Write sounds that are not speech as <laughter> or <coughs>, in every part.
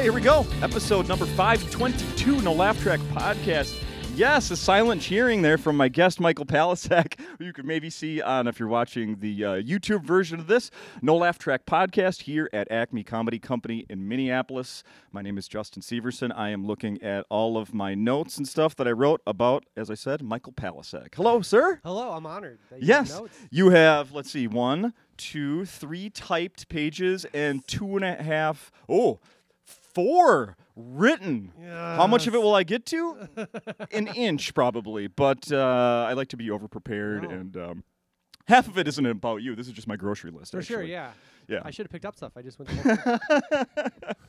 Okay, here we go. Episode number 522, No Laugh Track Podcast. Yes, a silent cheering there from my guest, Michael Palascak, <laughs> who you could maybe see on, if you're watching the uh, YouTube version of this, No Laugh Track Podcast here at Acme Comedy Company in Minneapolis. My name is Justin Severson. I am looking at all of my notes and stuff that I wrote about, as I said, Michael Palascak. Hello, sir. Hello, I'm honored. That you Yes, notes. you have, let's see, one, two, three typed pages and two and a half, oh, four written. How much of it will I get to? An <laughs> inch, probably. But uh, I like to be overprepared, No. and um, half of it isn't about you. This is just my grocery list. For sure, yeah. Yeah. I should have picked up stuff. I just went. To <laughs>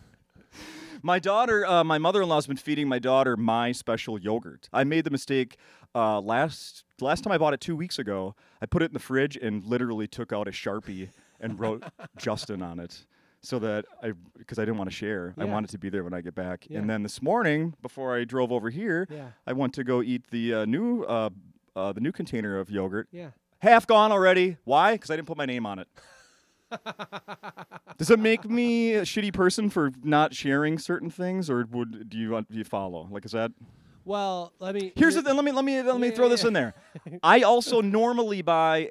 My daughter, uh, my mother-in-law's been feeding my daughter my special yogurt. I made the mistake uh, last last time I bought it two weeks ago. I put it in the fridge and literally took out a sharpie and wrote <laughs> Justin on it, so that I because I didn't want to share. I wanted to be there when I get back. Yeah. And then this morning, before I drove over here, yeah, I went to go eat the uh, new uh, uh, the new container of yogurt. yeah. Half gone already. Why? Because I didn't put my name on it. Does it make me a shitty person for not sharing certain things, or would do you do you follow? Like, is that? Well, let me. Here's the thing. Let me let me let me Yeah, throw yeah, this yeah. in there. <laughs> I also normally buy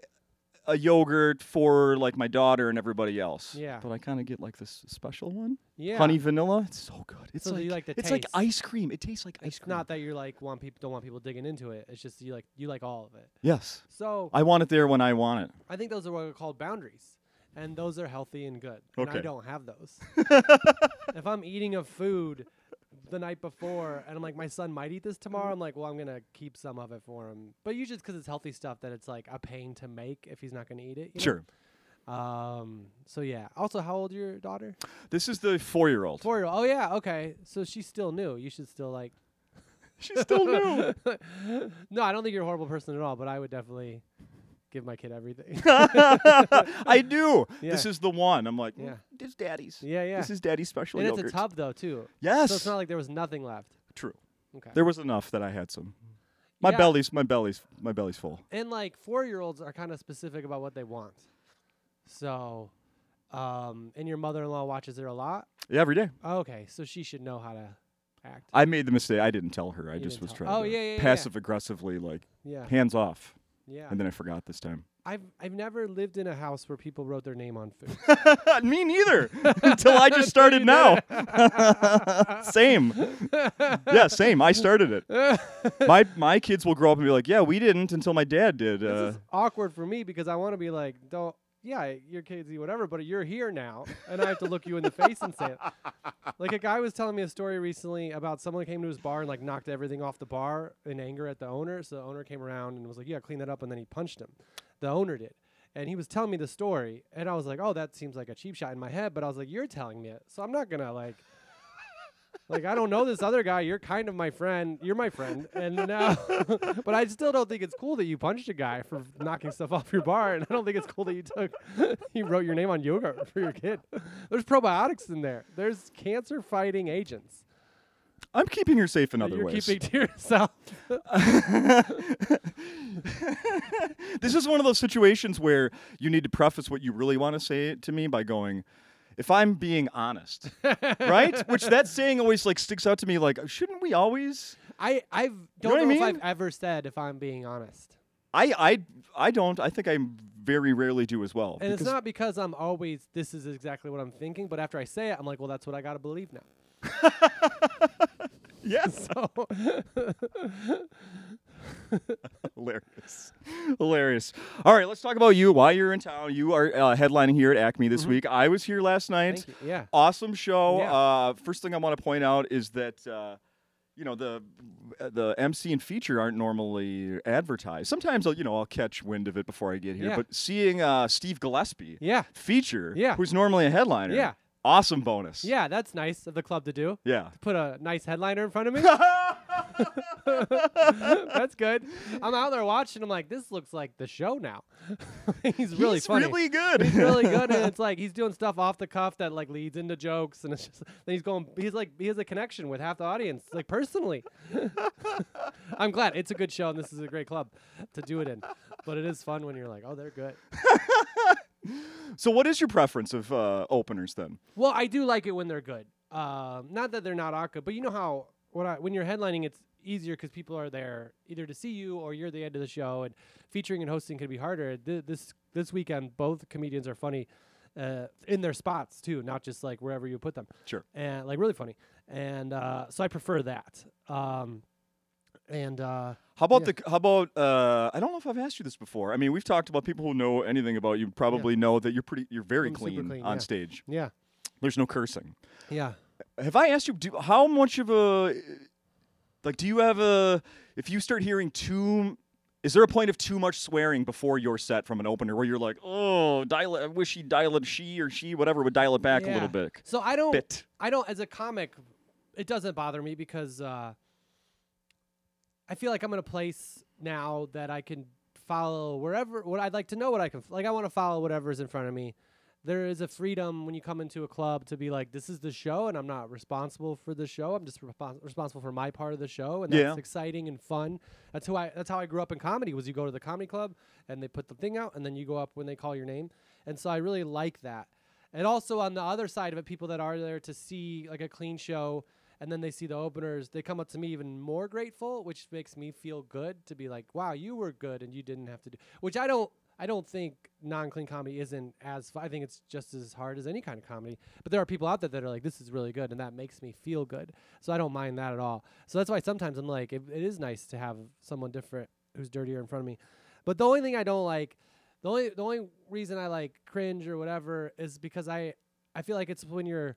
a yogurt for like my daughter and everybody else. Yeah. But I kind of get like this special one, Yeah. honey vanilla. It's so good. It's So like you like the it's like taste? ice cream. It tastes like ice It's cream. not that you're like want people don't want people digging into it. It's just you like you like all of it. Yes. So I want it there when I want it. I think those are what are called boundaries, and those are healthy and good. And Okay. I don't have those. <laughs> if I'm eating a food the night before and I'm like, my son might eat this tomorrow, I'm like, well, I'm gonna keep some of it for him. But usually it's 'cause it's healthy stuff that it's like a pain to make if he's not gonna eat it. you know? Sure. Um. So yeah. Also, how old your daughter? This is the four-year-old. Four year old. Oh yeah. Okay. So she's still new. You should still like. <laughs> She's still new. <laughs> no, I don't think you're a horrible person at all. But I would definitely give my kid everything. <laughs> I <laughs> do. Yeah. This is the one. I'm like, Yeah. yeah. this is daddy's. yeah, yeah. This is daddy's special and yogurt. it's a tub though too. Yes. So it's not like there was nothing left. True. Okay. There was enough that I had some. My Yeah. belly's my belly's my belly's full. and like four year olds are kind of specific about what they want. So, um, and your mother in law watches it a lot. Yeah, every day. Okay, so she should know how to act. I made the mistake. I didn't tell her. I just was trying Oh, to yeah, yeah, yeah. passive aggressively like yeah. hands off. Yeah. And then I forgot this time. I've I've never lived in a house where people wrote their name on food. <laughs> Me neither. <laughs> Until I just started now. <laughs> same. Yeah, same. I started it. My my kids will grow up and be like, "Yeah, we didn't until my dad did." this Uh, is awkward for me because I want to be like, don't. Yeah, your kids eat whatever, but you're here now, and I have to look you in the face and say it. Like a guy was telling me a story recently about someone came to his bar and like knocked everything off the bar in anger at the owner. So the owner came around and was like, "Yeah, clean that up," and then he punched him. The owner did, and he was telling me the story, and I was like, "Oh, that seems like a cheap shot in my head," but I was like, "You're telling me it, so I'm not gonna like." Like I don't know this other guy. You're kind of my friend. You're my friend, and now, <laughs> but I still don't think it's cool that you punched a guy for knocking stuff off your bar, and I don't think it's cool that you took, <laughs> you wrote your name on yogurt <laughs> for your kid. There's probiotics in there. There's cancer fighting agents. I'm keeping her safe in other you're ways. keeping to yourself. this is one of those situations where you need to preface what you really want to say to me by going, if I'm being honest, <laughs> right? Which that saying always like sticks out to me. Like, shouldn't we always? I I've don't what I know if mean? I've ever said if I'm being honest, I I I don't. I think I very rarely do as well. and it's not because I'm always this is exactly what I'm thinking, but after I say it, I'm like, well, that's what I gotta believe now. <laughs> Yes. <laughs> So <laughs> Hilarious. Hilarious. All right, let's talk about you. Why you're in town. You are uh, headlining here at Acme this week. I was here last night. Yeah. Awesome show. Yeah. Uh, first thing I want to point out is that. Uh, you know the the MC and feature aren't normally advertised. Sometimes I'll you know I'll catch wind of it before I get here. Yeah. But seeing uh, Steve Gillespie Yeah. feature, Yeah. who's normally a headliner, Yeah. Awesome bonus. Yeah, that's nice of the club to do. yeah. Put a nice headliner in front of me. <laughs> <laughs> that's good. I'm out there watching. I'm like, this looks like the show now. <laughs> he's really funny. He's funny. really good. he's really good, and it's like he's doing stuff off the cuff that like leads into jokes, and it's just then he's going. He's like he has a connection with half the audience, like personally. I'm glad it's a good show, and this is a great club to do it in. But it is fun when you're like, oh, they're good. So what is your preference of uh, openers then? Well, I do like it when they're good. um, not that they're not awkward, but you know how what I, when you're headlining, it's easier because people are there either to see you or you're the end of the show, and featuring and hosting can be harder. Th- this this weekend, both comedians are funny uh, in their spots too, not just like wherever you put them. Sure. and like really funny, and uh, so I prefer that. Um, and uh, How about Yeah. the? How about? Uh, I don't know if I've asked you this before. I mean, we've talked about people who know anything about you. Probably know that you're pretty. You're very clean, clean, on yeah. stage. yeah, There's no cursing. yeah. Have I asked you? Do, how much of a like? Do you have a? If you start hearing too, is there a point of too much swearing before your set from an opener where you're like, oh, dial it. I wish he dial it. She or she, whatever, would dial it back a little bit. So I don't. Bit. I don't. As a comic, it doesn't bother me because uh, I feel like I'm in a place now that I can follow wherever. What I'd like to know what I can like. I want to follow whatever is in front of me. There is a freedom when you come into a club to be like, this is the show, and I'm not responsible for the show. I'm just respons- responsible for my part of the show, and that's Yeah. exciting and fun. That's who I. That's how I grew up in comedy. Was you go to the comedy club and they put the thing out, and then you go up when they call your name, and so I really like that. And also on the other side of it, people that are there to see like a clean show and then they see the openers, they come up to me even more grateful, which makes me feel good to be like, wow, you were good and you didn't have to do. Which I don't. I don't think non-clean comedy isn't as. I think it's just as hard as any kind of comedy. But there are people out there that are like, this is really good, and that makes me feel good. So I don't mind that at all. So that's why sometimes I'm like, it, it is nice to have someone different who's dirtier in front of me. But the only thing I don't like, the only the only reason I like cringe or whatever is because I I feel like it's when you're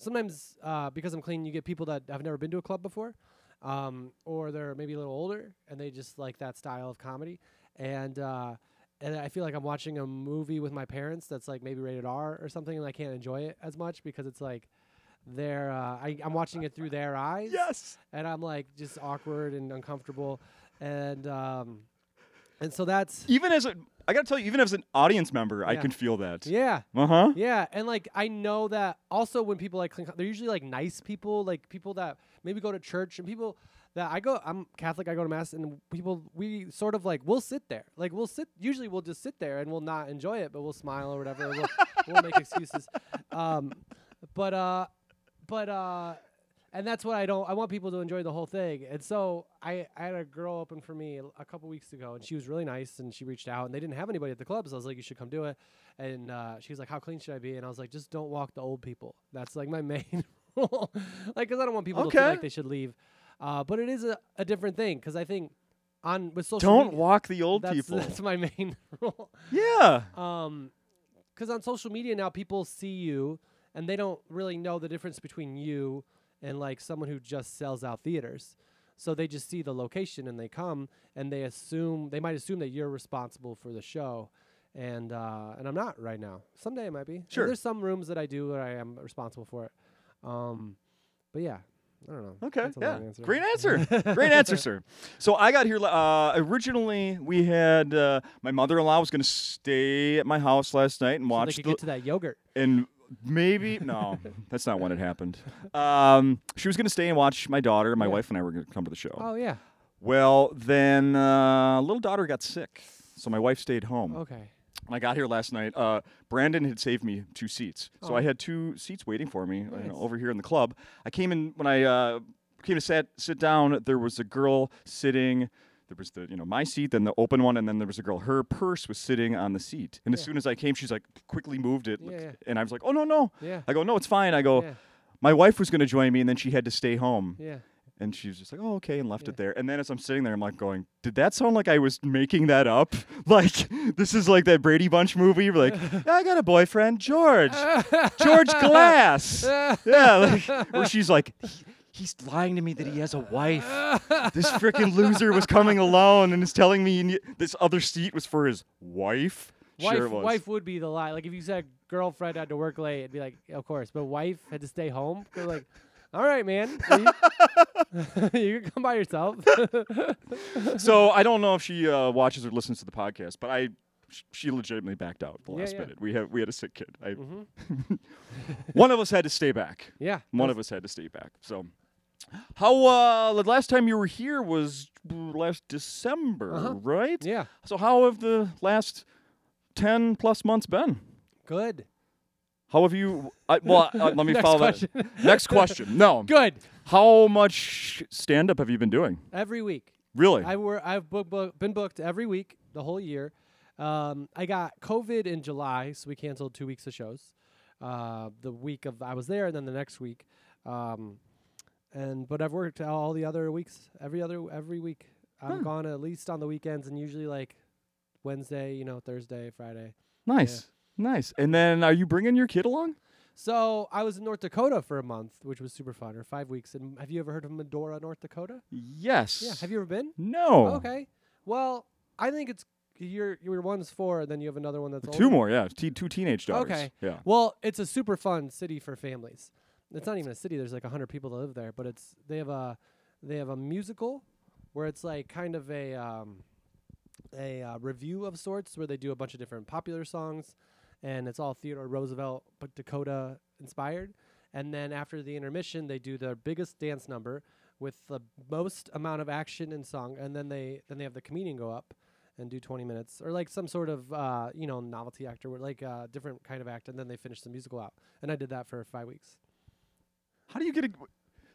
sometimes uh, because I'm clean, you get people that have never been to a club before, um, or they're maybe a little older and they just like that style of comedy, and uh, and I feel like I'm watching a movie with my parents that's like maybe rated R or something, and I can't enjoy it as much because it's like they're uh, I, I'm watching it through their eyes, Yes. and I'm like just awkward and uncomfortable, and um, and so that's Even as a, I gotta tell you, even as an audience member, I Yeah. can feel that. yeah. Uh huh. Yeah, and like I know that also when people like they're usually like nice people, like people that maybe go to church and people that I go I'm Catholic, I go to mass and people we sort of like we'll sit there. Like we'll sit usually we'll just sit there and we'll not enjoy it, but we'll smile or whatever. we'll, we'll make excuses. Um but uh but uh and that's what I don't I want people to enjoy the whole thing. And so I, I had a girl open for me a couple weeks ago and she was really nice and she reached out and they didn't have anybody at the club so I was like you should come do it. And uh, she was like how clean should I be? And I was like just don't walk the old people. That's like my <laughs> main rule. Like cuz I don't want people to feel like they should leave. Uh, but it is a, a different thing cuz I think on with social Don't media, walk the old that's, people. that's my <laughs> main rule. Yeah. um because on social media now people see you and they don't really know the difference between you and like someone who just sells out theaters so they just see the location and they come and they assume they might assume that you're responsible for the show and uh and i'm not right now someday i might be And Sure. there's some rooms that i do where i am responsible for it um but yeah i don't know Okay. Yeah. answer. Great <laughs> answer. Great answer, sir. So I got here. Uh, originally, we had uh, my mother-in-law was going to stay at my house last night and watch. so they watch could the, get to that yogurt and maybe <laughs> no, that's not when it happened. <laughs> Um, she was going to stay and watch my daughter. My wife and I were going to come to the show. oh yeah Well, then uh, little daughter got sick, so my wife stayed home. okay When I got here last night, uh, Brandon had saved me two seats, so Oh. I had two seats waiting for me uh, Nice. over here in the club. I came in when I uh, came to sit sit down. There was a girl sitting. There was the you know my seat, then the open one, and then there was a girl. Her purse was sitting on the seat, and as Yeah. soon as I came, she's like quickly moved it, Yeah, yeah. and I was like, oh no no. yeah I go no, it's fine. I go. My wife was going to join me, and then she had to stay home. yeah And she was just like, "Oh, okay," and left Yeah. it there. And then as I'm sitting there, I'm like, going, "Did that sound like I was making that up? <laughs> like this is like that Brady Bunch movie? Where like, <laughs> yeah, I got a boyfriend, George, <laughs> George Glass. yeah, like, where she's like, "He- he's lying to me that he has a wife. this freaking loser was coming alone and is telling me ne- this other seat was for his wife. Wife, sure wife would be the lie. Like if you said girlfriend had to work late, it'd be like, of course. But wife had to stay home. They're like, all right, man, you, <laughs> you can come by yourself. <laughs> so I don't know if she uh, watches or listens to the podcast, but I. sh- She legitimately backed out the last yeah. minute. We had we had a sick kid. I, hmm <laughs> one of us had to stay back. Yeah, One of us had to stay back. So, how uh, the last time you were here was last December, Uh-huh. right? Yeah, So how have the last ten plus months been? good. How have you? I, well, uh, let me <laughs> follow question. that. <laughs> Next question. No. <laughs> Good. How much stand up have you been doing? Every week. Really? I were I've book, book, been booked every week the whole year. Um, I got COVID in July, so we canceled two weeks of shows. Uh, the week of I was there, and then the next week. Um, and but I've worked all the other weeks, every other every week. I'm gone at least on the weekends, and usually like Wednesday, you know, Thursday, Friday. nice. Nice. And then are you bringing your kid along? So I was in North Dakota for a month, which was super fun, or five weeks. And have you ever heard of Medora, North Dakota? Yes. Yeah. Have you ever been? No. Okay. Well, I think it's your your one's four, and then you have another one that's Two older. more, yeah. T- two teenage daughters. Okay. Yeah. Well, it's a super fun city for families. It's not even a city. There's like hundred people that live there, but it's they have a they have a musical where it's like kind of a um, a uh, review of sorts where they do a bunch of different popular songs, and it's all Theodore Roosevelt but Dakota inspired. And then after the intermission, they do their biggest dance number with the most amount of action and song, and then they then they have the comedian go up and do 20 minutes or like some sort of uh, you know novelty act or like a different kind of act, and then they finish the musical out. And I did that for five weeks. How do you get a?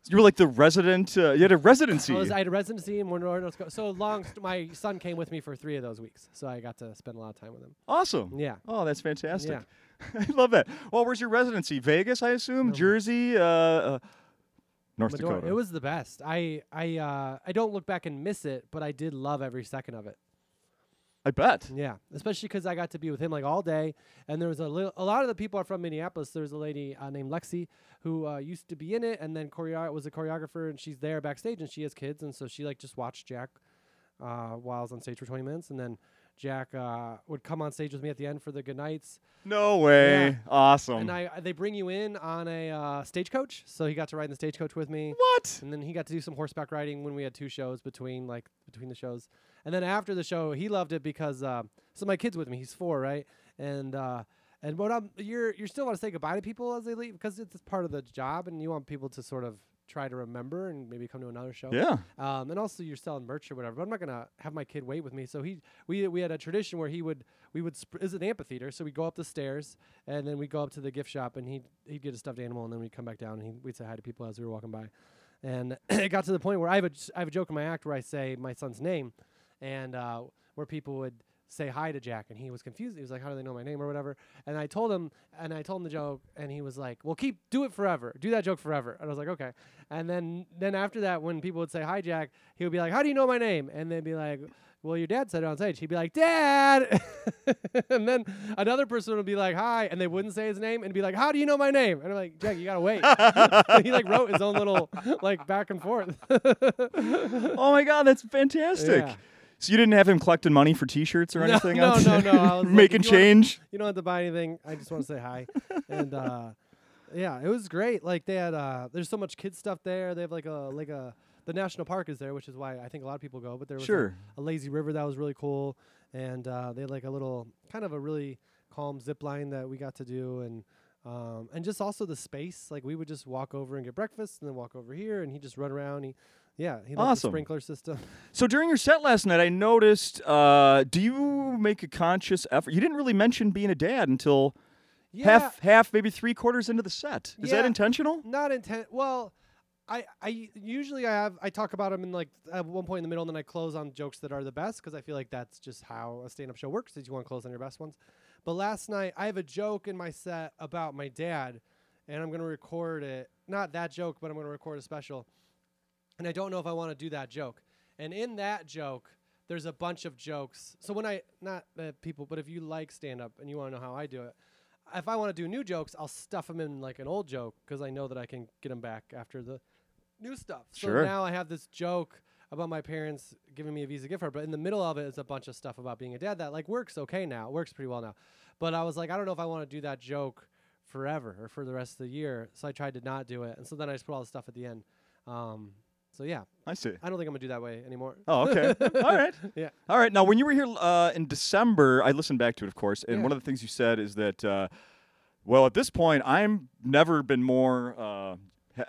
You were like the resident. Uh, you had a residency. I, was, I had a residency in Monroe, North Dakota. So long, st- my son came with me for three of those weeks, so I got to spend a lot of time with him. awesome. Yeah. Oh, that's fantastic. Yeah. <laughs> I love that. Well, where's your residency? Vegas, I assume. No. Jersey, uh, uh, North Medora. Dakota. It was the best. I I uh, I don't look back and miss it, but I did love every second of it. I bet. Yeah, especially because I got to be with him like all day, and there was a. A lot of the people are from Minneapolis. There's a lady uh, named Lexi who uh, used to be in it, and then choreo- was a choreographer, and she's there backstage, and she has kids, and so she like just watched Jack uh, while I was on stage for 20 minutes, and then Jack uh, would come on stage with me at the end for the good nights, No way. Yeah. Awesome. and I they bring you in on a uh, stagecoach, so he got to ride in the stagecoach with me. what? And then he got to do some horseback riding when we had two shows between like between the shows. And then after the show, he loved it because uh, so my kid's with me. He's four, right? And uh, and but I'm you're you still want to say goodbye to people as they leave because it's part of the job, and you want people to sort of try to remember and maybe come to another show. Yeah. Um, and also you're selling merch or whatever. But I'm not gonna have my kid wait with me. So he we we had a tradition where he would we would sp- is an amphitheater. So we go up the stairs and then we go up to the gift shop and he'd he'd get a stuffed animal and then we'd come back down and he, we'd say hi to people as we were walking by. And <clears throat> it got to the point where I have a j- I have a joke in my act where I say my son's name, and uh, where people would say hi to Jack, and he was confused. He was like, "How do they know my name or whatever?" And I told him, and I told him the joke, and he was like, "Well, keep do it forever. Do that joke forever." And I was like, "Okay." And then then after that, when people would say hi, Jack, he would be like, "How do you know my name?" And they'd be like. Well, your dad said it on stage. He'd be like, "Dad," <laughs> and then another person would be like, "Hi," and they wouldn't say his name, and be like, "How do you know my name?" And I'm like, "Jack, you gotta wait." <laughs> he like wrote his own little like back and forth. <laughs> oh my God, that's fantastic. Yeah. So you didn't have him collecting money for T-shirts or No, anything? <laughs> no, else? no, no. I was <laughs> like, Making if you wanna- change. You don't have to buy anything. I just want to say hi. <laughs> and uh, yeah, it was great. Like they had uh, there's so much kid stuff there. They have like a like a the national park is there, which is why I think a lot of people go. But there was a- Sure. a, lazy river that was really cool, and uh, they had like a little kind of a really calm zip line that we got to do, and um, and just also the space. Like we would just walk over and get breakfast, and then walk over here, and he just run around. He yeah, he loved Awesome. the sprinkler system. <laughs> So during your set last night, I noticed. Uh, do you make a conscious effort? You didn't really mention being a dad until yeah, half, half, maybe three quarters into the set. Is that intentional? not intent. Well, I I usually I have I talk about them in like at one point in the middle, and then I close on jokes that are the best because I feel like that's just how a stand-up show works. Is you want to close on your best ones. But last night I have a joke in my set about my dad, and I'm gonna record it. Not that joke, but I'm gonna record a special. And I don't know if I want to do that joke. And in that joke, there's a bunch of jokes. So when I not that people, but if you like stand-up and you want to know how I do it, if I want to do new jokes, I'll stuff them in like an old joke because I know that I can get them back after the new stuff. Sure. So now I have this joke about my parents giving me a Visa gift card, but in the middle of it is a bunch of stuff about being a dad that like works okay now, works pretty well now. But I was like, I don't know if I want to do that joke forever or for the rest of the year, so I tried to not do it, and so then I just put all the stuff at the end. Um, so yeah, I see. I don't think I'm gonna do that way anymore. Oh, okay. <laughs> All right. Yeah. All right. Now, when you were here uh, in December, I listened back to it, of course, and Yeah. one of the things you said is that, uh, well, at this point, I'm never been more. Uh,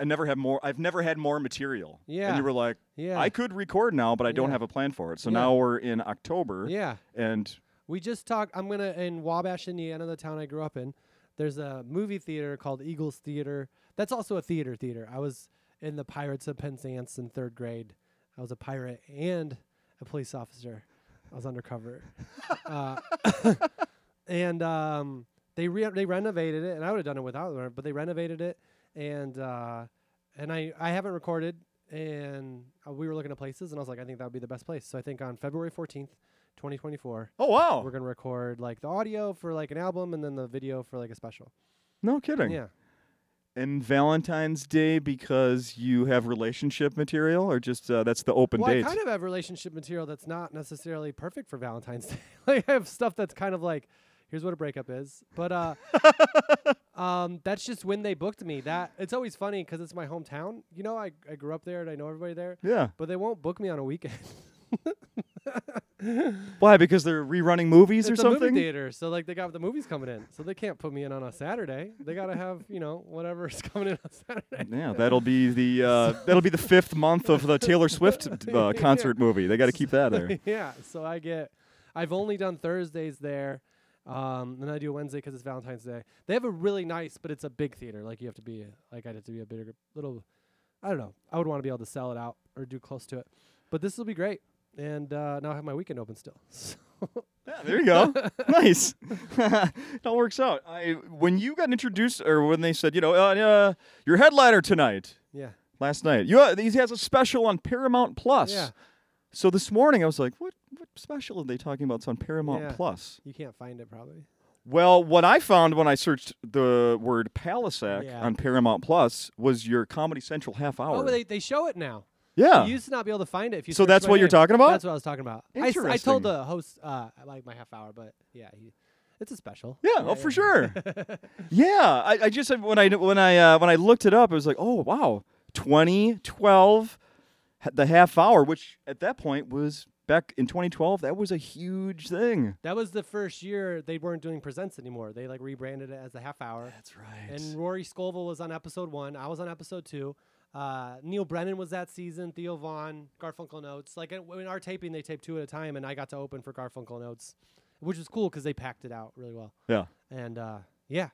I never have more. I've never had more material. Yeah. And you were like, Yeah. I could record now, but I don't Yeah. have a plan for it. So Yeah. now we're in October, yeah. and We just talked. I'm gonna in Wabash, Indiana, the town I grew up in. There's a movie theater called Eagles Theater. That's also a theater theater. I was in the Pirates of Penzance in third grade. I was a pirate and a police officer. I was undercover. <laughs> uh, <laughs> and um, they re- they renovated it, and I would have done it without them, but they renovated it, and uh, and I I haven't recorded, and uh, we were looking at places, and I was like, I think that would be the best place. So I think on February fourteenth, 2024. Oh wow. we're gonna record like the audio for like an album, and then the video for like a special. no kidding. Yeah. And Valentine's Day because you have relationship material, or just uh, that's the open well, date. I kind of have relationship material that's not necessarily perfect for Valentine's <laughs> Day. like I have stuff that's kind of like, here's what a breakup is. But uh, <laughs> um, that's just when they booked me. That it's always funny because it's my hometown. You know, I I grew up there and I know everybody there, yeah. but they won't book me on a weekend. <laughs> <laughs> Why? Because they're rerunning movies it's or a something. movie theater, so like they got the movies coming in, so they can't put me in on a Saturday. They gotta have you know whatever's <laughs> coming in on Saturday. Yeah, that'll be the uh, <laughs> that'll be the fifth month of the Taylor Swift uh, concert movie. They got to keep that there. yeah, so I get. I've only done Thursdays there, um, and I do a Wednesday 'cause it's Valentine's Day. They have a really nice, but it's a big theater. Like you have to be like I'd have to be a bigger little. I don't know. I would want to be able to sell it out or do close to it, but this will be great. And uh, now I have my weekend open still. <laughs> So Yeah, there you go. <laughs> nice. <laughs> it all works out. I when you got introduced, or when they said, you know, uh, uh, your headliner tonight, yeah, last night, you uh, he has a special on Paramount Plus. yeah. So this morning I was like, what what special are they talking about? It's on Paramount Yeah. Plus. You can't find it probably. Well, what I found when I searched the word Palascak Yeah. on Paramount Plus was your Comedy Central half hour. Oh, they they show it now. Yeah. You used to not be able to find it if you. So searched that's my what you're name. talking about? That's what I was talking about. I, s- I Interesting. told the host uh, like my half hour, but yeah, he, it's a special. Yeah, oh for sure. <laughs> yeah, I, I just when I when I uh, when I looked it up, it was like, oh wow, 2012, ha- the half hour, which at that point was back in 2012. That was a huge thing. That was the first year they weren't doing presents anymore. They like rebranded it as the half hour. That's right. And Rory Scovel was on episode one. I was on episode two. Uh, Neal Brennan was that season. Theo Von, Garfunkel and Oates. Like in our taping, they taped two at a time, and I got to open for Garfunkel and Oates, which was cool because they packed it out really well. yeah, And uh, yeah,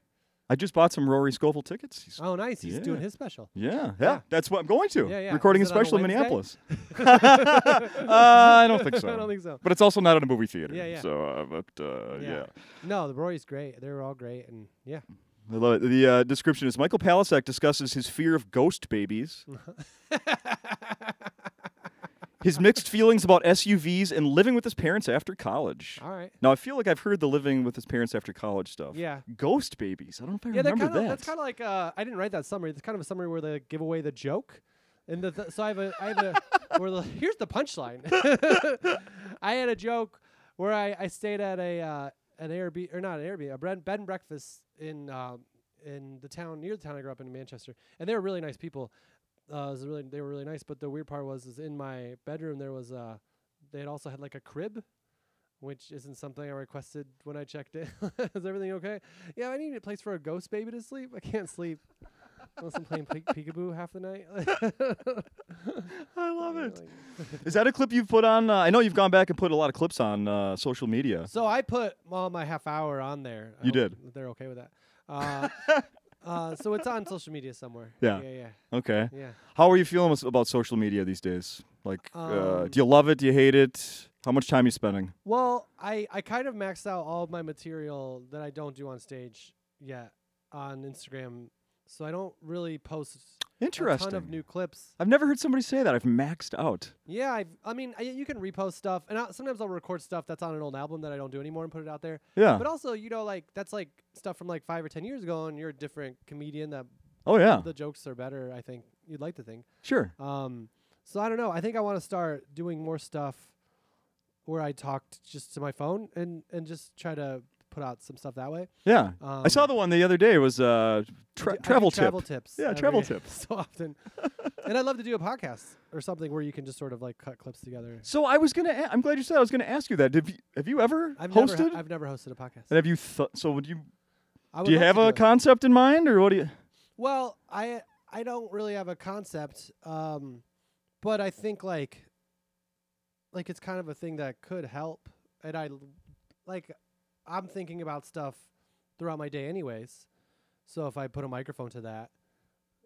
I just bought some Rory Scovel tickets. He's- oh nice, he's doing his special. yeah, yeah, Yeah. that's what I'm going to. Yeah, yeah. Recording a Is a special in Minneapolis. <laughs> uh, I don't think so. I don't think so. But it's also not in a movie theater. Yeah, yeah. So, uh, but uh, Yeah. yeah. No, the Rory's great. They were all great, and yeah. I love it. The uh, description is Michael Palascak discusses his fear of ghost babies, <laughs> his mixed feelings about SUVs, and living with his parents after college. all right. Now, I feel like I've heard the living with his parents after college stuff. Yeah. Ghost babies. I don't know if I Yeah, that remember kind of that. that's kind of like uh, I didn't write that summary. It's kind of a summary where they give away the joke, and the th- so I have a I have a <laughs> where the here's the punchline. <laughs> I had a joke where I, I stayed at a uh, an Airbnb or not an Airbnb a bed, and breakfast in um, in the town near the town I grew up in, Manchester, and they were really nice people. Uh, was really they were really nice, but the weird part was is in my bedroom there was uh they had also had like a crib which isn't something I requested when I checked in. <laughs> Is everything okay? Yeah, I need a place for a ghost baby to sleep. I can't sleep unless I'm playing peek- peekaboo half the night. <laughs> I love it. Is that a clip you've put on? Uh, I know you've gone back and put a lot of clips on uh, social media. so I put all my half hour on there. I You hope did. They're okay with that. Uh, <laughs> uh, so it's on social media somewhere. Yeah. Yeah, yeah, Okay. yeah. How are you feeling with- about social media these days? Like, uh, Um, do you love it? Do you hate it? How much time you spending? Well, I, I kind of maxed out all of my material that I don't do on stage yet on Instagram. So I don't really post a Interesting. ton of new clips. I've never heard somebody say that. I've maxed out. Yeah, I've, I mean, I, you can repost stuff, and I, sometimes I'll record stuff that's on an old album that I don't do anymore and put it out there. Yeah. But also, you know, like that's like stuff from like five or ten years ago, and you're a different comedian. That oh yeah. the jokes are better. I think you'd like to think. Sure. Um, so I don't know. I think I want to start doing more stuff where I talked just to my phone and and just try to put out some stuff that way. Yeah. Um, I saw the one the other day. It was uh, tra- do- travel tip. travel tips. Yeah, travel <laughs> tips. so often. and I'd love to do a podcast or something where you can just sort of like cut clips together. So I was gonna. A- I'm glad you said. I was gonna ask you that. Did you, have you ever I've hosted? never I've never hosted a podcast. and have you? Th- so would you? Do you have a it. concept in mind, or what do you? Well, I I don't really have a concept, um, but I think like like it's kind of a thing that could help, and I like I'm thinking about stuff throughout my day, anyways. So if I put a microphone to that,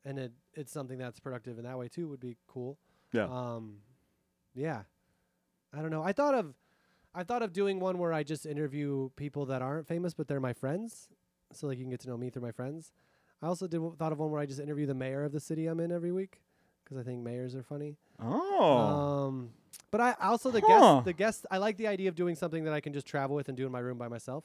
and it it's something that's productive in that way too, would be cool. Yeah. Um, yeah. I don't know. I thought of, I thought of doing one where I just interview people that aren't famous but they're my friends, so like you can get to know me through my friends. I also did thought of one where I just interview the mayor of the city I'm in every week because I think mayors are funny. Oh. Um, but I also the Huh. guest the guest I like the idea of doing something that I can just travel with and do in my room by myself,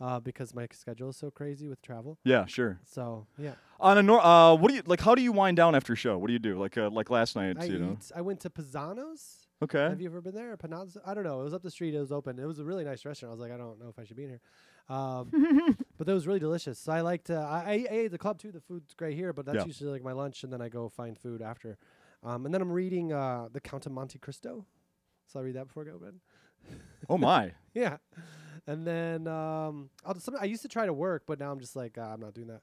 uh, because my schedule is so crazy with travel. yeah, sure. So yeah, On a nor- uh, what do you like? How do you wind down after a show? What do you do? Like uh, like last night, I you know? eat. I went to Pisano's. Okay. Have you ever been there? Panazzo? I don't know. It was up the street. It was open. It was a really nice restaurant. I was like, I don't know if I should be in here. Um, <laughs> but that was really delicious. So I liked. Uh, I, I ate the club too. The food's great here, but that's Yeah. usually like my lunch, and then I go find food after. Um, and then I'm reading uh, the Count of Monte Cristo. So I read that before I go to bed. oh my. <laughs> Yeah, and then um, I'll just, I used to try to work, but now I'm just like uh, I'm not doing that.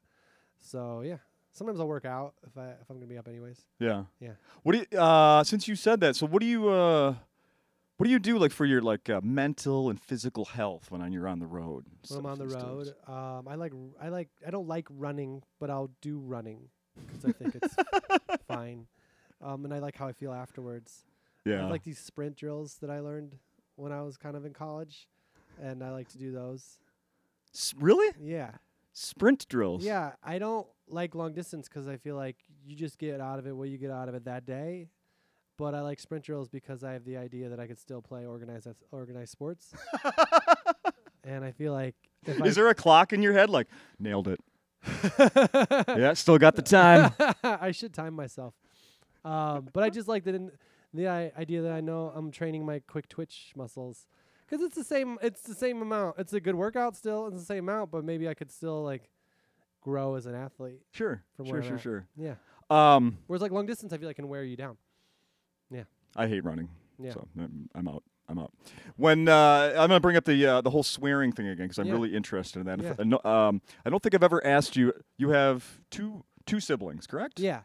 So yeah, sometimes I'll work out if I if I'm gonna be up anyways. Yeah. Yeah. What do you, uh since you said that, so what do you uh what do you do like for your like uh, mental and physical health when you're on the road? when I'm on the road. Um, I like I like I don't like running, but I'll do running because I think it's <laughs> fine. Um, and I like how I feel afterwards. I Yeah. like these sprint drills that I learned when I was kind of in college, and I like to do those. S- really? Yeah, Sprint drills. yeah. I don't like long distance because I feel like you just get out of it what you get out of it that day. But I like sprint drills because I have the idea that I could still play organized organized sports, <laughs> and I feel like if I Is there a clock in your head like nailed it? <laughs> yeah, still got the time. <laughs> I should time myself. Um, but I just like that in the I- idea that I know I'm training my quick twitch muscles because it's the same. It's the same amount. It's a good workout still. It's the same amount, but maybe I could still like grow as an athlete. Sure. From sure, where I'm sure, at. sure. Yeah. Um Whereas like long distance, I feel like can wear you down. I hate running. Yeah. So I'm, I'm out. I'm out. When uh, I'm gonna bring up the uh, the whole swearing thing again because I'm Yeah. really interested in that. If- Yeah. uh, no, um, I don't think I've ever asked you. You have two two siblings, correct? Yeah.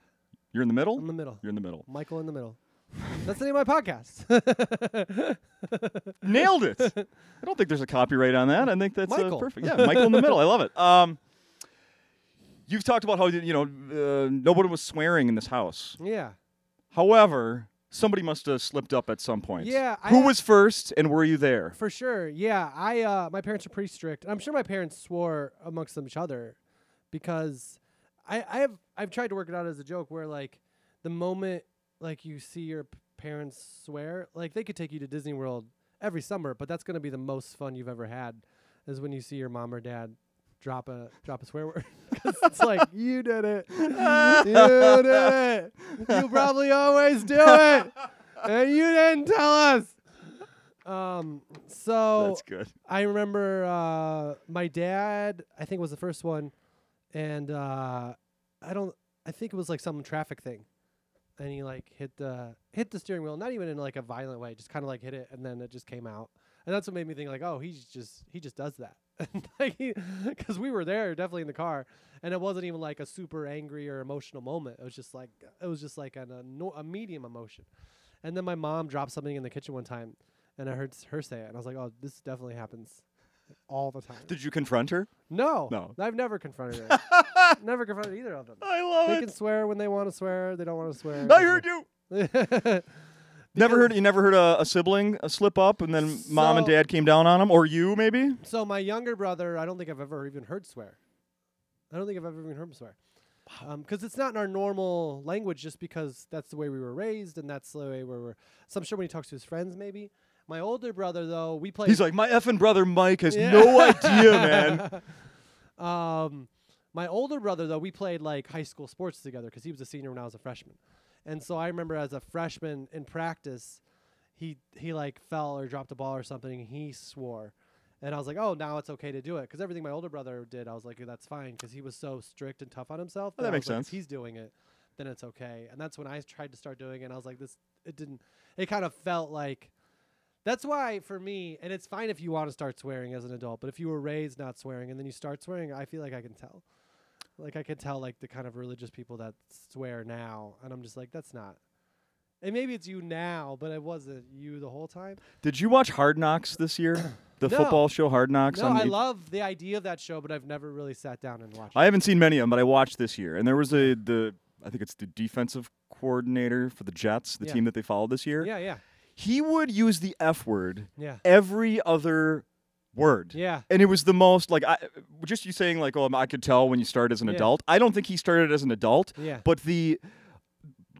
You're in the middle. In the middle. You're in the middle. Michael in the middle. <laughs> That's the name of my podcast. <laughs> Nailed it. I don't think there's a copyright on that. I think that's uh, Michael. perfect. Yeah, Michael in the middle. I love it. Um, you've talked about how you know uh, nobody was swearing in this house. yeah. However, somebody must have slipped up at some point. Yeah, Who have- was first, and were you there? For sure. Yeah. I uh my parents are pretty strict. I'm sure my parents swore amongst each other because I I have I've tried to work it out as a joke where like the moment like you see your p- parents swear, like they could take you to Disney World every summer, but that's going to be the most fun you've ever had is when you see your mom or dad drop a drop a swear word <laughs> 'Cause it's like <laughs> you did it. <laughs> you did it. You probably always do it. And you didn't tell us. Um so That's good. I remember uh, my dad. I think was the first one, and uh, I don't. I think it was like some traffic thing, and he like hit the hit the steering wheel. Not even in like a violent way, just kind of like hit it, and then it just came out. And that's what made me think like, oh, he's just he just does that, <laughs> like because we were there definitely in the car, and it wasn't even like a super angry or emotional moment. It was just like it was just like an, a no, a medium emotion. And then my mom dropped something in the kitchen one time, and I heard her say it, and I was like, "Oh, this definitely happens all the time." Did you confront her? no, No. I've never confronted her. <laughs> never confronted either of them. I love it. They can swear when they want to swear. They don't want to swear. I heard you. you. <laughs> Never heard. You never heard a, a sibling uh, slip up, and then mom and So- dad came down on him, or you maybe? so my younger brother, I don't think I've ever even heard swear. I don't think I've ever even heard him swear. Because it's not in our normal language, just because that's the way we were raised, and that's the way we were. So I'm sure when he talks to his friends, maybe. My older brother, though, we played. He's like, my effing brother Mike has Yeah. no idea, man. <laughs> um, my older brother though, we played like high school sports together because he was a senior when I was a freshman, and so I remember as a freshman in practice, he he like fell or dropped a ball or something. And he swore, and I was like, oh, now it's okay to do it because everything my older brother did, I was like, that's fine because he was so strict and tough on himself. Oh, that I makes was like, sense. If he's doing it, then it's okay. And that's when I tried to start doing it. and I was like, this it didn't. It kind of felt like. That's why for me, and it's fine if you want to start swearing as an adult, but if you were raised not swearing and then you start swearing, I feel like I can tell. Like I can tell like the kind of religious people that swear now, and I'm just like, that's not. And maybe it's you now, but it wasn't you the whole time. Did you watch Hard Knocks this year? <coughs> The No. football show Hard Knocks. No, I H- love the idea of that show, but I've never really sat down and watched. It. I haven't seen many of them, but I watched this year, and there was a the I think it's the defensive coordinator for the Jets, the Yeah. team that they followed this year. Yeah, yeah, He would use the F word yeah, every other word. yeah. And it was the most like I just you saying like oh I could tell when you start as an Yeah. adult. I don't think he started as an adult, Yeah. but the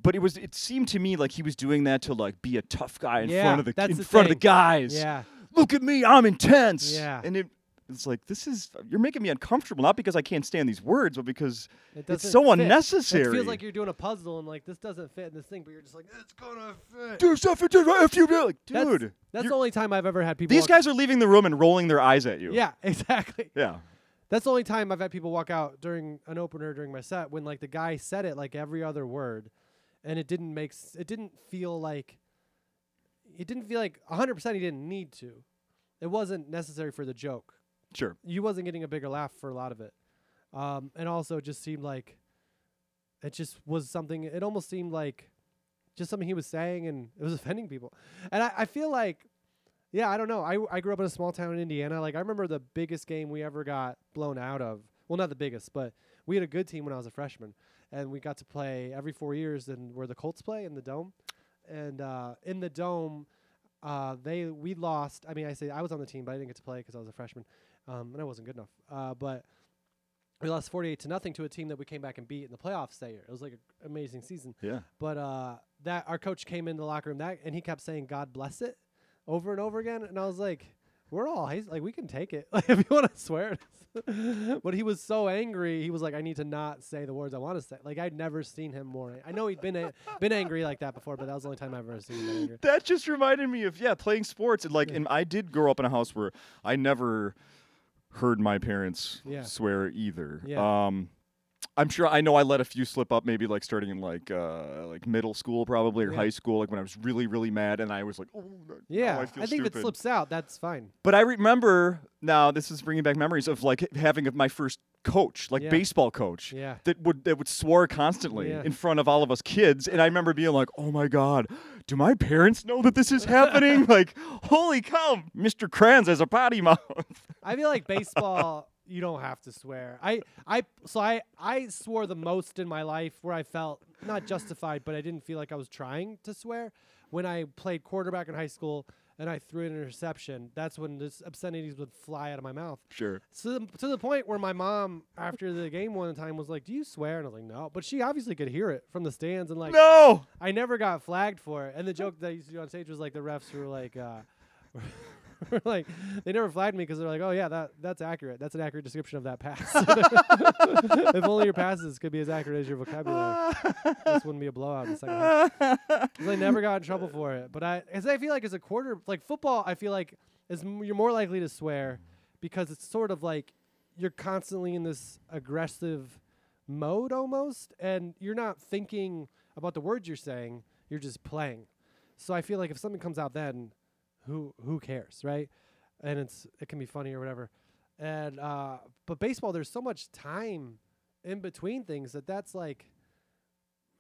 but it was it seemed to me like he was doing that to like be a tough guy in Yeah, front of the in the front of the guys. Yeah. Look at me, I'm intense. Yeah. And it it's like this is you're making me uncomfortable not because I can't stand these words, but because It it's so fit. unnecessary. It feels like you're doing a puzzle and like this doesn't fit in this thing, but you're just like it's gonna fit. do stuff it if you do like That's- dude. That's you're- the only time I've ever had people. these guys are leaving the room and rolling their eyes at you. Yeah, <laughs> exactly. Yeah. That's the only time I've had people walk out during an opener during my set when like the guy said it like every other word, and it didn't make s- it didn't feel like it didn't feel like 100 percent he didn't need to. It wasn't necessary for the joke. Sure. You wasn't getting a bigger laugh for a lot of it, um, and also it just seemed like it just was something. It almost seemed like just something he was saying, and it was <laughs> offending people. And I, I feel like yeah, I don't know. I, I grew up in a small town in Indiana. Like I remember the biggest game we ever got blown out of. Well, not the biggest, but we had a good team when I was a freshman, and we got to play every four years, and where the Colts play in the dome, and uh, in the dome, uh, they we lost. I mean, I say I was on the team, but I didn't get to play because I was a freshman, um, and I wasn't good enough. Uh, but we lost forty-eight to nothing to a team that we came back and beat in the playoffs that year. It was like an amazing season. Yeah. But uh, that our coach came in the locker room that and he kept saying God bless it over and over again, and I was like, we're all he's like we can take it <laughs> like if you want to swear. <laughs> but he was so angry. He was like, I need to not say the words I want to say. Like I'd never seen him more. I know he'd been a- <laughs> been angry like that before, but that was the only time I've ever seen him that angry. That just reminded me of yeah, playing sports and like Yeah. and I did grow up in a house where I never heard my parents Yeah. swear either. Yeah. Um I'm sure I know I let a few slip up maybe like starting in like uh like middle school probably or Yeah. high school like when I was really really mad and I was like oh Yeah, I, feel think if it slips out, that's fine. But I remember now this is bringing back memories of like having my first coach, like Yeah. baseball coach. Yeah. That would that would swore constantly in front of all of us kids, and I remember being like, "Oh my god, do my parents know that this is happening?" <laughs> like, holy cow, Mr. Kranz has a potty mouth. <laughs> I feel like baseball, you don't have to swear. I, I, so I, I swore the most in my life where I felt not justified, but I didn't feel like I was trying to swear. When I played quarterback in high school and I threw an interception, that's when this obscenities would fly out of my mouth. sure. So to the point where my mom, after the game one time, was like, "Do you swear?" And I was like, "No," but she obviously could hear it from the stands, and like, no. I never got flagged for it. And the joke that I used to do on stage was like the refs were like, uh, <laughs> <laughs> like they never flagged me because they're like, oh yeah, that that's accurate. That's an accurate description of that pass. <laughs> if only your passes could be as accurate as your vocabulary, this wouldn't be a blowout in the second half. <laughs> I never got in trouble for it. But I, cause I feel like as a quarter, like football, I feel like is m- you're more likely to swear because it's sort of like you're constantly in this aggressive mode almost, and you're not thinking about the words you're saying. You're just playing. So I feel like if something comes out then, who who cares, right? And it's it can be funny or whatever. And uh, but baseball, there's so much time in between things that that's like.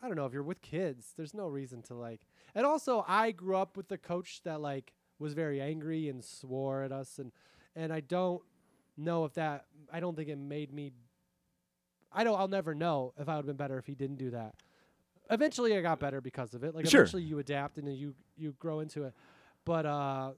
I don't know if you're with kids, there's no reason to like. And also, I grew up with a coach that like was very angry and swore at us, and and I don't know if that. I don't think it made me. I don't. I'll never know if I would have been better if he didn't do that. Eventually, I got better because of it. Like Sure. eventually, you adapt and then you you grow into it. But uh,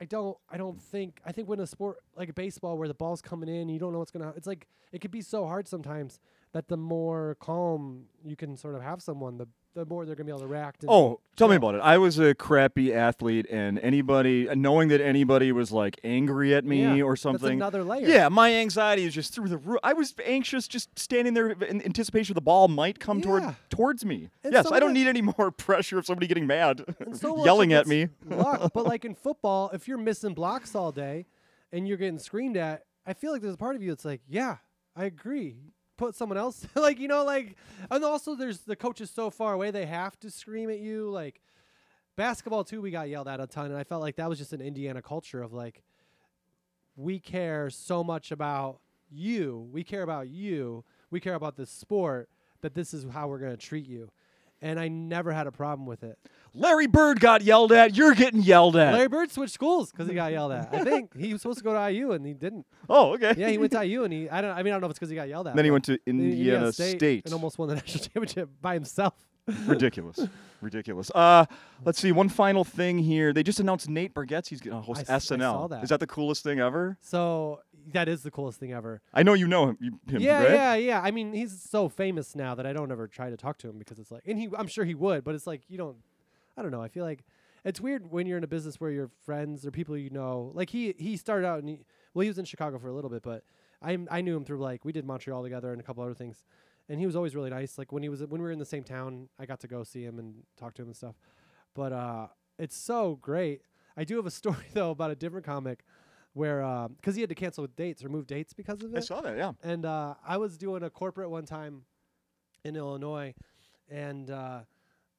I don't. I don't think. I think when a sport like baseball, where the ball's coming in, you don't know what's gonna. It's like it could be so hard sometimes that the more calm you can sort of have someone, the the more they're gonna be able to react. And Oh, tell me about it. I was a crappy athlete, and anybody, knowing that anybody was like angry at me Yeah, or That's something, another layer. Yeah, my anxiety is just through the roof. I was anxious just standing there in anticipation the ball might come toward towards me. And yes, some I of don't need any <laughs> more pressure of somebody getting mad, And <laughs> so yelling at me. it's luck. <laughs> But like in football, if you're missing blocks all day and you're getting screamed at, I feel like there's a part of you that's like, yeah, I agree. Put someone else, <laughs> like you know, like, and also there's the coach is so far away they have to scream at you. Like basketball too, we got yelled at a ton, and I felt like that was just an Indiana culture of like, we care so much about you, we care about you, we care about this sport that this is how we're gonna treat you. And I never had a problem with it. Larry Bird got yelled at. You're getting yelled at. Larry Bird switched schools because he got yelled at. I think he was supposed to go to IU and he didn't. <laughs> oh, okay. Yeah, he went to IU and he. I don't. I mean, I don't know if it's because he got yelled at. then he went to Indiana, State. and almost won the <laughs> national championship by himself. Ridiculous. <laughs> Ridiculous. Uh, let's see. One final thing here. They just announced Nate Bargatze's going to host I s- I SNL. saw that. Is that the coolest thing ever? So that is the coolest thing ever. I know you know him. You, him yeah, right? yeah, yeah. I mean, he's so famous now that I don't ever try to talk to him because it's like, and he, I'm sure he would, but it's like you don't. I don't know. I feel like it's weird when you're in a business where your friends or people you know, like he he started out and he, well, he was in Chicago for a little bit, but I I knew him through like we did Montreal together and a couple other things, and he was always really nice. Like when he was when we were in the same town, I got to go see him and talk to him and stuff. But uh, it's so great. I do have a <laughs> story though about a different comic where because he had to cancel with dates or move dates because of it. I saw that, yeah. And uh, I was doing a corporate one time in Illinois, and uh,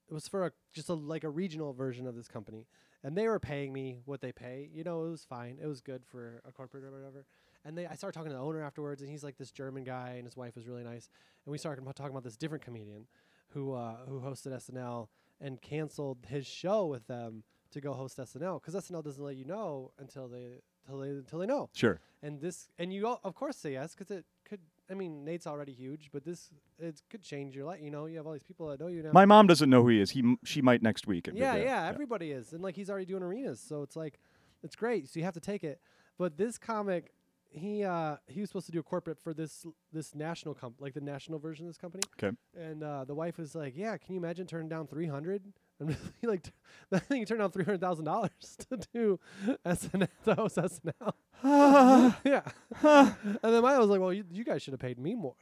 it was for a just a like a regional version of this company, and they were paying me what they pay. You know, it was fine. It was good for a corporate or whatever. And they, I started talking to the owner afterwards, and he's like this German guy, and his wife was really nice. And we started talking about this different comedian who uh, who hosted SNL and canceled his show with them to go host SNL because SNL doesn't let you know until they until they until they know Sure. and this and you all, of course say yes because it could i mean nate's already huge but this it could change your life you know you have all these people that know you now My mom doesn't know who he is. He m- she might next week. Big yeah yeah everybody is and like he's already doing arenas so it's like it's great so you have to take it but this comic he uh he was supposed to do a corporate for this this national comp like the national version of this company Okay. and uh the wife was like yeah can you imagine turning down 300 and <laughs> he like t- I think he turned down three hundred thousand dollars <laughs> to do SNL to host SNL. <sighs> <laughs> yeah, <sighs> and then mine was like, "Well, you, you guys should have paid me more."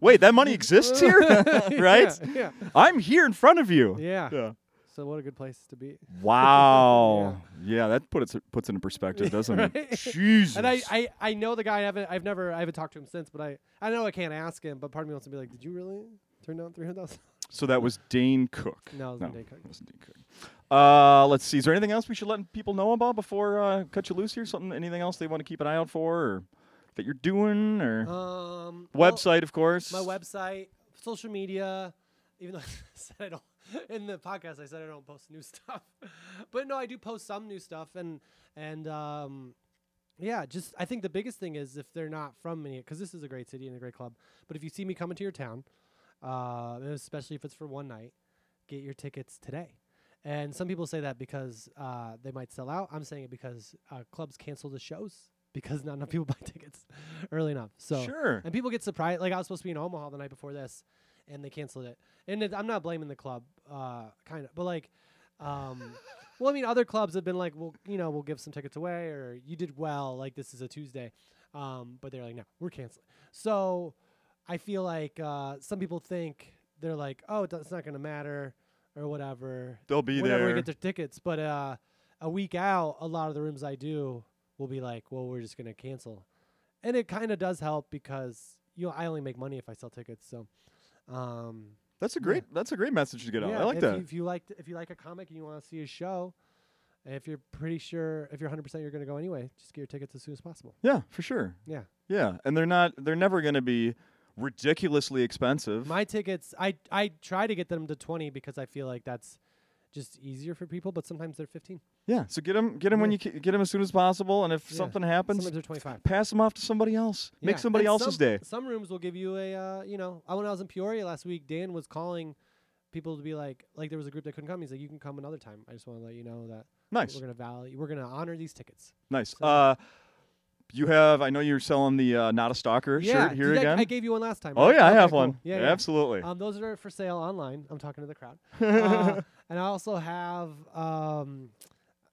Wait, that money exists here, right? Yeah, yeah, I'm here in front of you. yeah. Yeah. So what a good place to be. Wow. yeah. that puts it puts it in perspective, doesn't Right? it? Jesus. And I, I, I know the guy. I haven't I've never I haven't talked to him since, but I I know I can't ask him. But part of me wants to be like, "Did you really turn down three hundred thousand? So that was Dane Cook. No, it wasn't Dane Cook. It wasn't Dane Cook. Uh, let's see. Is there anything else we should let people know about before uh, cut you loose here? Something, anything else they want to keep an eye out for, or that you're doing, or Um, well, website, of course. my website, social media. Even though <laughs> I said I don't in the podcast, I said I don't post new <laughs> stuff, but no, I do post some new stuff, and and um, yeah, just I think the biggest thing is if they're not from Minneapolis, because this is a great city and a great club. But if you see me coming to your town, uh, especially if it's for one night, get your tickets today. And some people say that because uh, they might sell out. I'm saying it because uh, clubs cancel the shows because not enough people <laughs> buy tickets early enough. So sure. and people get surprised. Like I was supposed to be in Omaha the night before this, and they canceled it. And it, I'm not blaming the club, uh, kind of, but like, um, <laughs> well, I mean, other clubs have been like, well, you know, we'll give some tickets away, or you did well, like this is a Tuesday, um, but they're like, no, we're canceling. So I feel like uh, some people think they're like, oh, it's not going to matter or whatever. They'll be whenever we get their tickets, but uh, a week out, a lot of the rooms I do will be like, well, we're just going to cancel and it kind of does help because you know I only make money if I sell tickets. So, um, That's a yeah. great. That's a great message to get out. yeah, I like if that. You, if you like if you like a comic and you want to see a show, if you're pretty sure if you're 100 percent you're going to go anyway, just get your tickets as soon as possible. yeah, for sure. Yeah, Yeah, and they're not. They're never going to be ridiculously expensive. my tickets I I try to get them to 20 because I feel like that's just easier for people, but sometimes they're 15. yeah, so get them. Get them when you ca- get them as soon as possible, and if Yeah. something happens, Sometimes they're 25. pass them off to somebody else. Make somebody and else's some, day. Some rooms will give you a, uh, you know, I when I was in Peoria last week, Dan was calling people to be like, like there was a group that couldn't come. He's like, you can come another time. I just want to let you know that Nice, we're gonna value, we're gonna honor these tickets. nice. so- Uh, you have. I know you're selling the uh, not a stalker yeah, shirt here did I- again. I, gave you one last time. oh right? yeah, I have cool. one. Yeah, yeah. absolutely. Um, those are for sale online. I'm talking to the crowd. <laughs> uh, and I also have um,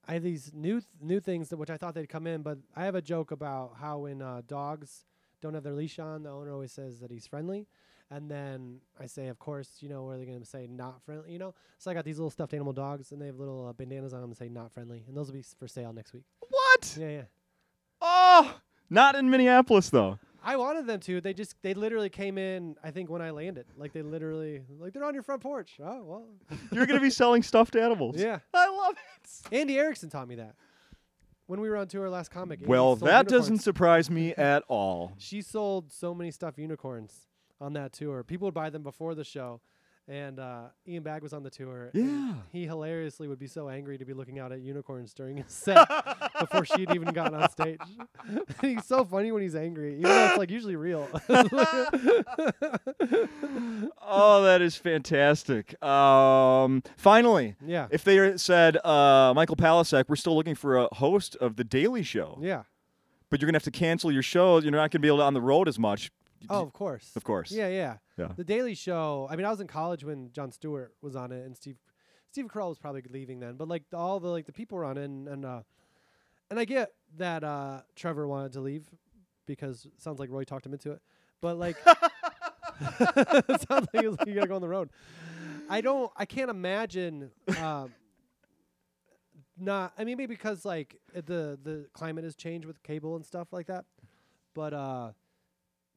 I have these new th- new things that which I thought they'd come in, but I have a joke about how when uh, dogs don't have their leash on, the owner always says that he's friendly. And then I say, of course, you know, where they're going to say not friendly, you know? So I got these little stuffed animal dogs, and they have little uh, bandanas on them that say not friendly. And those will be s- for sale next week. what? Yeah, yeah. Oh, not in Minneapolis though. I wanted them to. They just, they literally came in, I think, when I landed. Like, they literally, like, they're on your front porch. Oh, well. <laughs> You're gonna be selling stuffed animals. Yeah. I love it. Andy Erickson taught me that when we were on tour last comic. Well, that doesn't surprise me <laughs> at all. She sold so many stuffed unicorns on that tour. People would buy them before the show, and uh, Ian Bagg was on the tour. Yeah. he hilariously would be so angry to be looking out at unicorns during his set before she'd even gotten on stage. <laughs> he's so funny when he's angry, even though it's like usually real. <laughs> oh, that is fantastic. Um, finally, yeah, if they said, uh, Michael Palascak, we're still looking for a host of The Daily Show, yeah. but you're going to have to cancel your shows. You're not going to be able to on the road as much. Oh, of course. Of course. Yeah, yeah. Yeah. The Daily Show. I mean, I was in college when Jon Stewart was on it, and Steve Steve Carell was probably leaving then. But like all the like the people were on it, and and, uh, and I get that uh, Trevor wanted to leave because it sounds like Roy talked him into it. But like, it <laughs> <laughs> sounds like he was like, you gotta go on the road. I don't. I can't imagine. Um, not. I mean, maybe because like the the climate has changed with cable and stuff like that. But uh,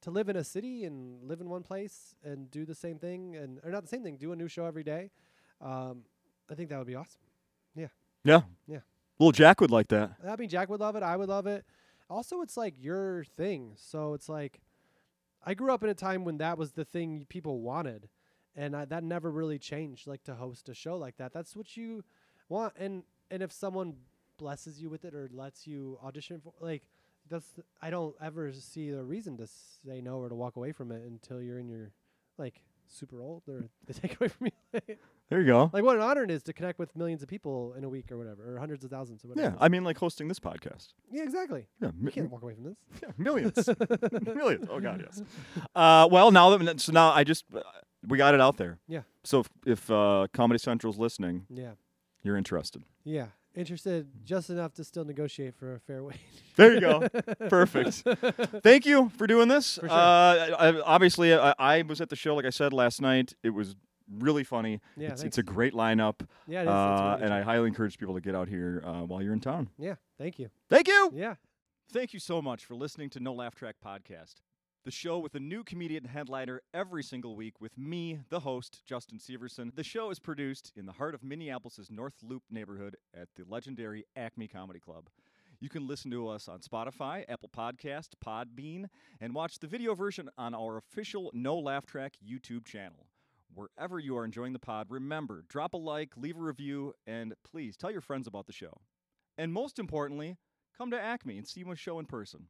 to live in a city and live in one place and do the same thing and or not the same thing, do a new show every day. Um, I think that would be awesome. Yeah. Yeah. Yeah. Little Jack would like that. I mean, Jack would love it. I would love it. Also, it's like your thing. So it's like I grew up in a time when that was the thing people wanted, and I, that never really changed. Like to host a show like that, that's what you want. And and if someone blesses you with it or lets you audition for, like that's I don't ever see a reason to say no or to walk away from it until you're in your like super old or <laughs> they take away from you. There you go. like what an honor it is to connect with millions of people in a week or whatever, or hundreds of thousands or whatever. Yeah, I mean, like hosting this podcast. yeah, exactly. Yeah, You can't walk away from this. <laughs> yeah millions, <laughs> millions. Oh God, yes. Uh, well, now that so now I just uh, we got it out there. Yeah. So if, if uh, Comedy Central's listening, Yeah. you're interested. Yeah. Interested just enough to still negotiate for a fair wage. There you go. Perfect. <laughs> Thank you for doing this. For sure. uh, I, obviously, I, I was at the show, like I said last night. It was really funny. Yeah, it's, it's a great lineup, Yeah, it is. Uh, really and I highly encourage people to get out here uh, while you're in town. Yeah. Thank you. Thank you. Yeah. Thank you so much for listening to No Laugh Track Podcast, the show with a new comedian headliner every single week with me, the host, Justin Severson. The show is produced in the heart of Minneapolis' North Loop neighborhood at the legendary Acme Comedy Club. You can listen to us on Spotify, Apple Podcast, Podbean, and watch the video version on our official No Laugh Track YouTube channel. Wherever you are enjoying the pod, remember, drop a like, leave a review, and please tell your friends about the show. And most importantly, come to Acme and see my show in person.